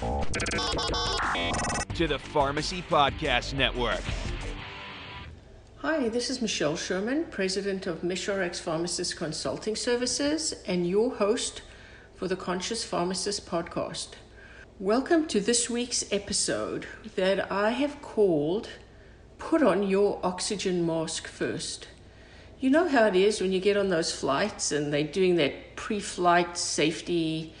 to the Pharmacy Podcast Network. Hi, this is Michelle Sherman, President of MishRx Pharmacist Consulting Services, and your host for the Conscious Pharmacist Podcast. Welcome to this week's episode that I have called Put on Your Oxygen Mask First. You know how it is when you get on those flights and they're doing that pre flight safety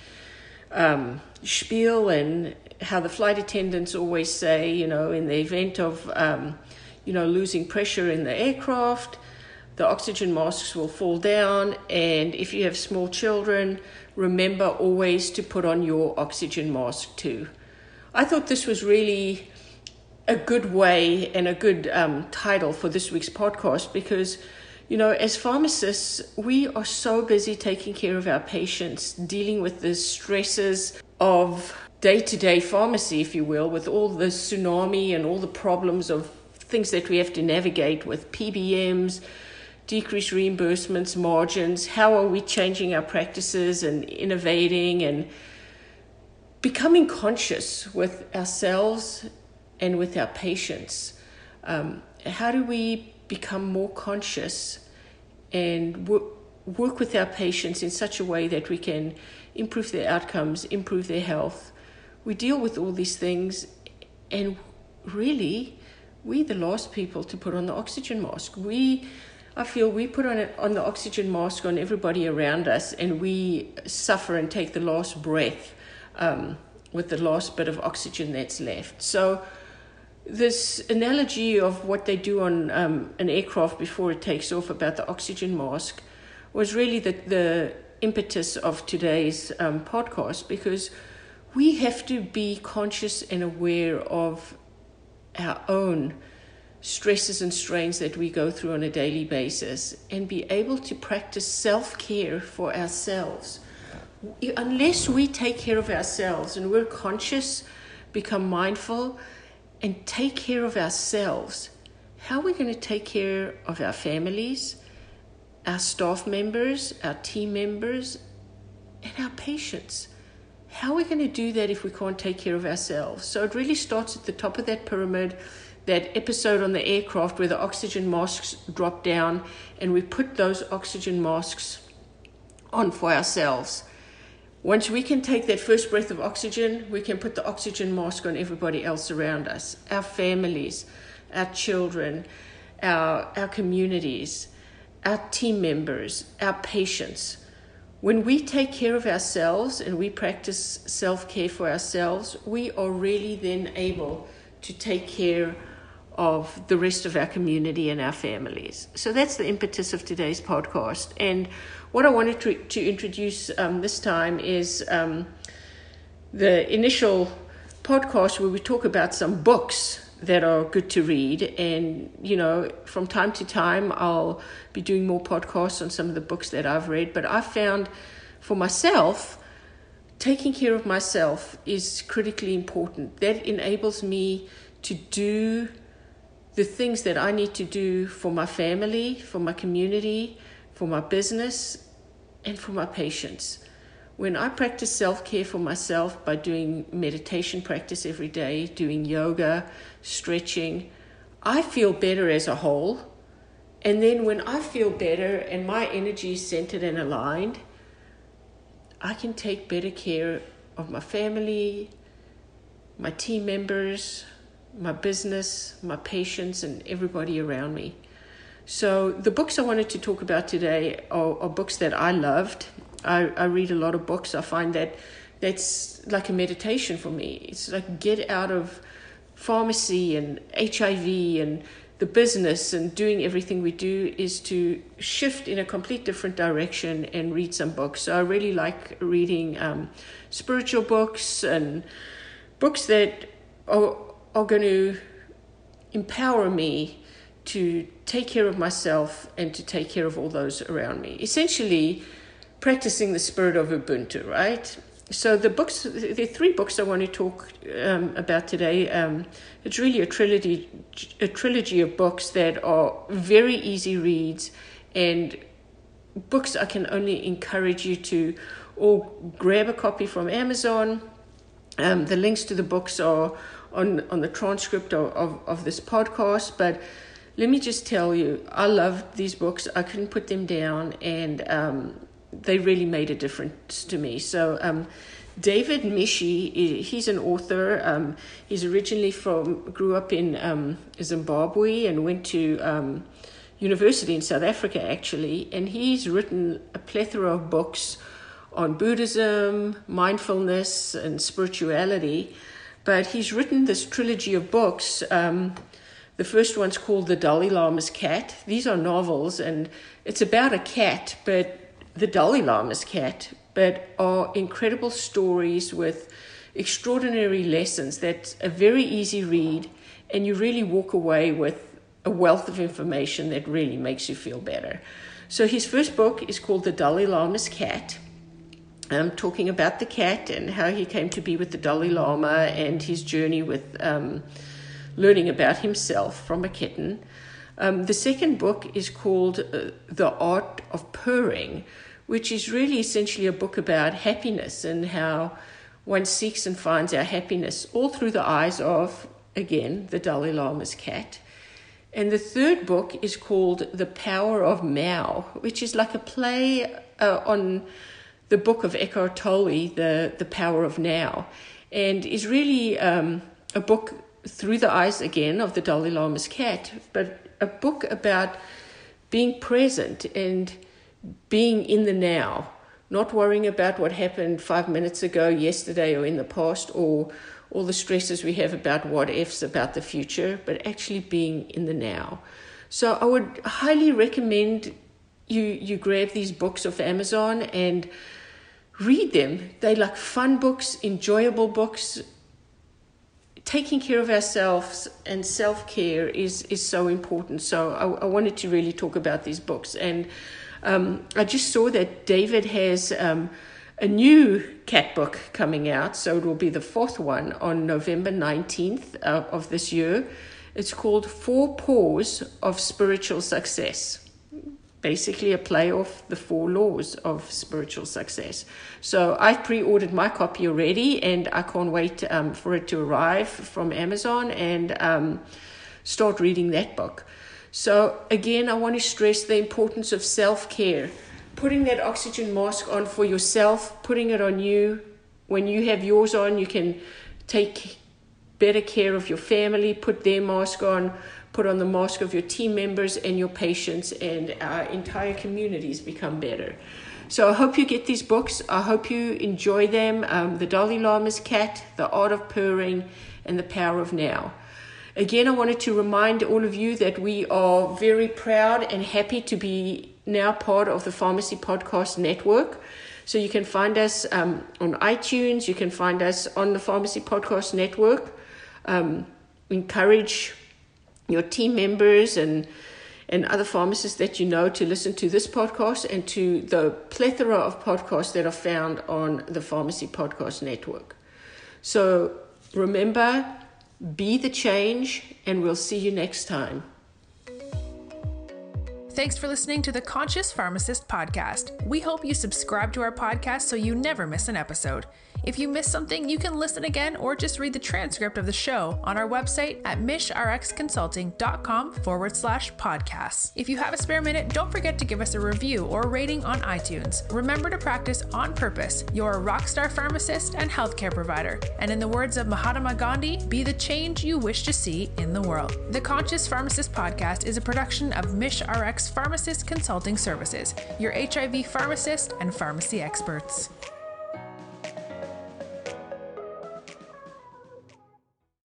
um, spiel and how the flight attendants always say, you know, in the event of, um, you know, losing pressure in the aircraft, the oxygen masks will fall down. And if you have small children, remember always to put on your oxygen mask too. I thought this was really a good way and a good um, title for this week's podcast because, you know, as pharmacists, we are so busy taking care of our patients, dealing with the stresses of day to day pharmacy, if you will, with all the tsunami and all the problems of things that we have to navigate with PBMs, decreased reimbursements, margins. How are we changing our practices and innovating and becoming conscious with ourselves and with our patients? Um, how do we become more conscious and w- work with our patients in such a way that we can improve their outcomes, improve their health? we deal with all these things, and really, we're the last people to put on the oxygen mask. We, I feel, we put on on the oxygen mask on everybody around us, and we suffer and take the last breath um, with the last bit of oxygen that's left. So. This analogy of what they do on um, an aircraft before it takes off about the oxygen mask was really the, the impetus of today's um, podcast because we have to be conscious and aware of our own stresses and strains that we go through on a daily basis and be able to practice self care for ourselves. Unless we take care of ourselves and we're conscious, become mindful, and take care of ourselves, how are we going to take care of our families, our staff members, our team members, and our patients? how are we going to do that if we can't take care of ourselves? So it really starts at the top of that pyramid, that episode on the aircraft where the oxygen masks drop down and we put those oxygen masks on for ourselves. Once we can take that first breath of oxygen, we can put the oxygen mask on everybody else around us our families, our children, our, our communities, our team members, our patients. When we take care of ourselves and we practice self care for ourselves, we are really then able to take care of the rest of our community and our families. So that's the impetus of today's podcast. And what I wanted to, to introduce um, this time is um, the initial podcast where we talk about some books that are good to read. And, you know, from time to time, I'll be doing more podcasts on some of the books that I've read. But I found for myself, taking care of myself is critically important. That enables me to do the things that I need to do for my family, for my community, for my business, and for my patients. When I practice self care for myself by doing meditation practice every day, doing yoga, stretching, I feel better as a whole. And then when I feel better and my energy is centered and aligned, I can take better care of my family, my team members, my business, my patients, and everybody around me. So, the books I wanted to talk about today are, are books that I loved I, I read a lot of books. I find that that's like a meditation for me. It's like get out of pharmacy and HIV and the business and doing everything we do is to shift in a complete different direction and read some books. So I really like reading um, spiritual books and books that are, are going to empower me to take care of myself and to take care of all those around me. Essentially, practicing the spirit of Ubuntu, right? So the books, the three books I want to talk um, about today. Um, it's really a trilogy, a trilogy of books that are very easy reads, and books I can only encourage you to, or grab a copy from Amazon. Um, the links to the books are on on the transcript of, of, of this podcast, but let me just tell you, I loved these books. I couldn't put them down, and um, they really made a difference to me. So, um, David Michie, he's an author. Um, he's originally from, grew up in um, Zimbabwe and went to um, university in South Africa, actually. And he's written a plethora of books on Buddhism, mindfulness, and spirituality. But he's written this trilogy of books. Um, the first one's called The Dalai Lama's Cat. These are novels, and it's about a cat, but the Dalai Lama's cat, but are incredible stories with extraordinary lessons that's a very easy read, and you really walk away with a wealth of information that really makes you feel better. So his first book is called The Dalai Lama's Cat. Um, talking about the cat and how he came to be with the Dalai Lama and his journey with um, learning about himself from a kitten. Um, the second book is called uh, The Art of Purring, which is really essentially a book about happiness and how one seeks and finds our happiness all through the eyes of, again, the Dalai Lama's cat. And the third book is called The Power of Meow, which is like a play uh, on the book of Eckhart Tolle, the, the Power of Now, and is really um, a book through the eyes again of the Dalai Lama's cat, but a book about being present and being in the now, not worrying about what happened five minutes ago, yesterday, or in the past, or all the stresses we have about what ifs about the future, but actually being in the now. So I would highly recommend you you grab these books off Amazon and read them. They like fun books, enjoyable books. Taking care of ourselves and self care is is so important. So I, I wanted to really talk about these books and um, I just saw that David has um, a new cat book coming out, so it will be the fourth one on November 19th uh, of this year. It's called Four Paws of Spiritual Success. Basically, a play off the four laws of spiritual success. So, I've pre ordered my copy already, and I can't wait um, for it to arrive from Amazon and um, start reading that book. So, again, I want to stress the importance of self care. Putting that oxygen mask on for yourself, putting it on you. When you have yours on, you can take better care of your family, put their mask on, put on the mask of your team members and your patients, and our entire communities become better. So I hope you get these books. I hope you enjoy them. Um, the Dalai Lama's Cat, The Art of Purring, and The Power of Meow. Again, I wanted to remind all of you that we are very proud and happy to be now part of the Pharmacy Podcast Network. So you can find us um, on iTunes, you can find us on the Pharmacy Podcast Network. Um, encourage your team members and and other pharmacists that you know to listen to this podcast and to the plethora of podcasts that are found on the Pharmacy Podcast Network. So remember, be the change, and we'll see you next time. Thanks for listening to the Conscious Pharmacist podcast. We hope you subscribe to our podcast so you never miss an episode. If you miss something, you can listen again or just read the transcript of the show on our website at mishrxconsulting.com forward slash podcasts. If you have a spare minute, don't forget to give us a review or rating on iTunes. Remember to practice on purpose. You're a rockstar pharmacist and healthcare provider. And in the words of Mahatma Gandhi, be the change you wish to see in the world. The Conscious Pharmacist podcast is a production of MishRx Pharmacist Consulting Services, your HIV pharmacist and pharmacy experts.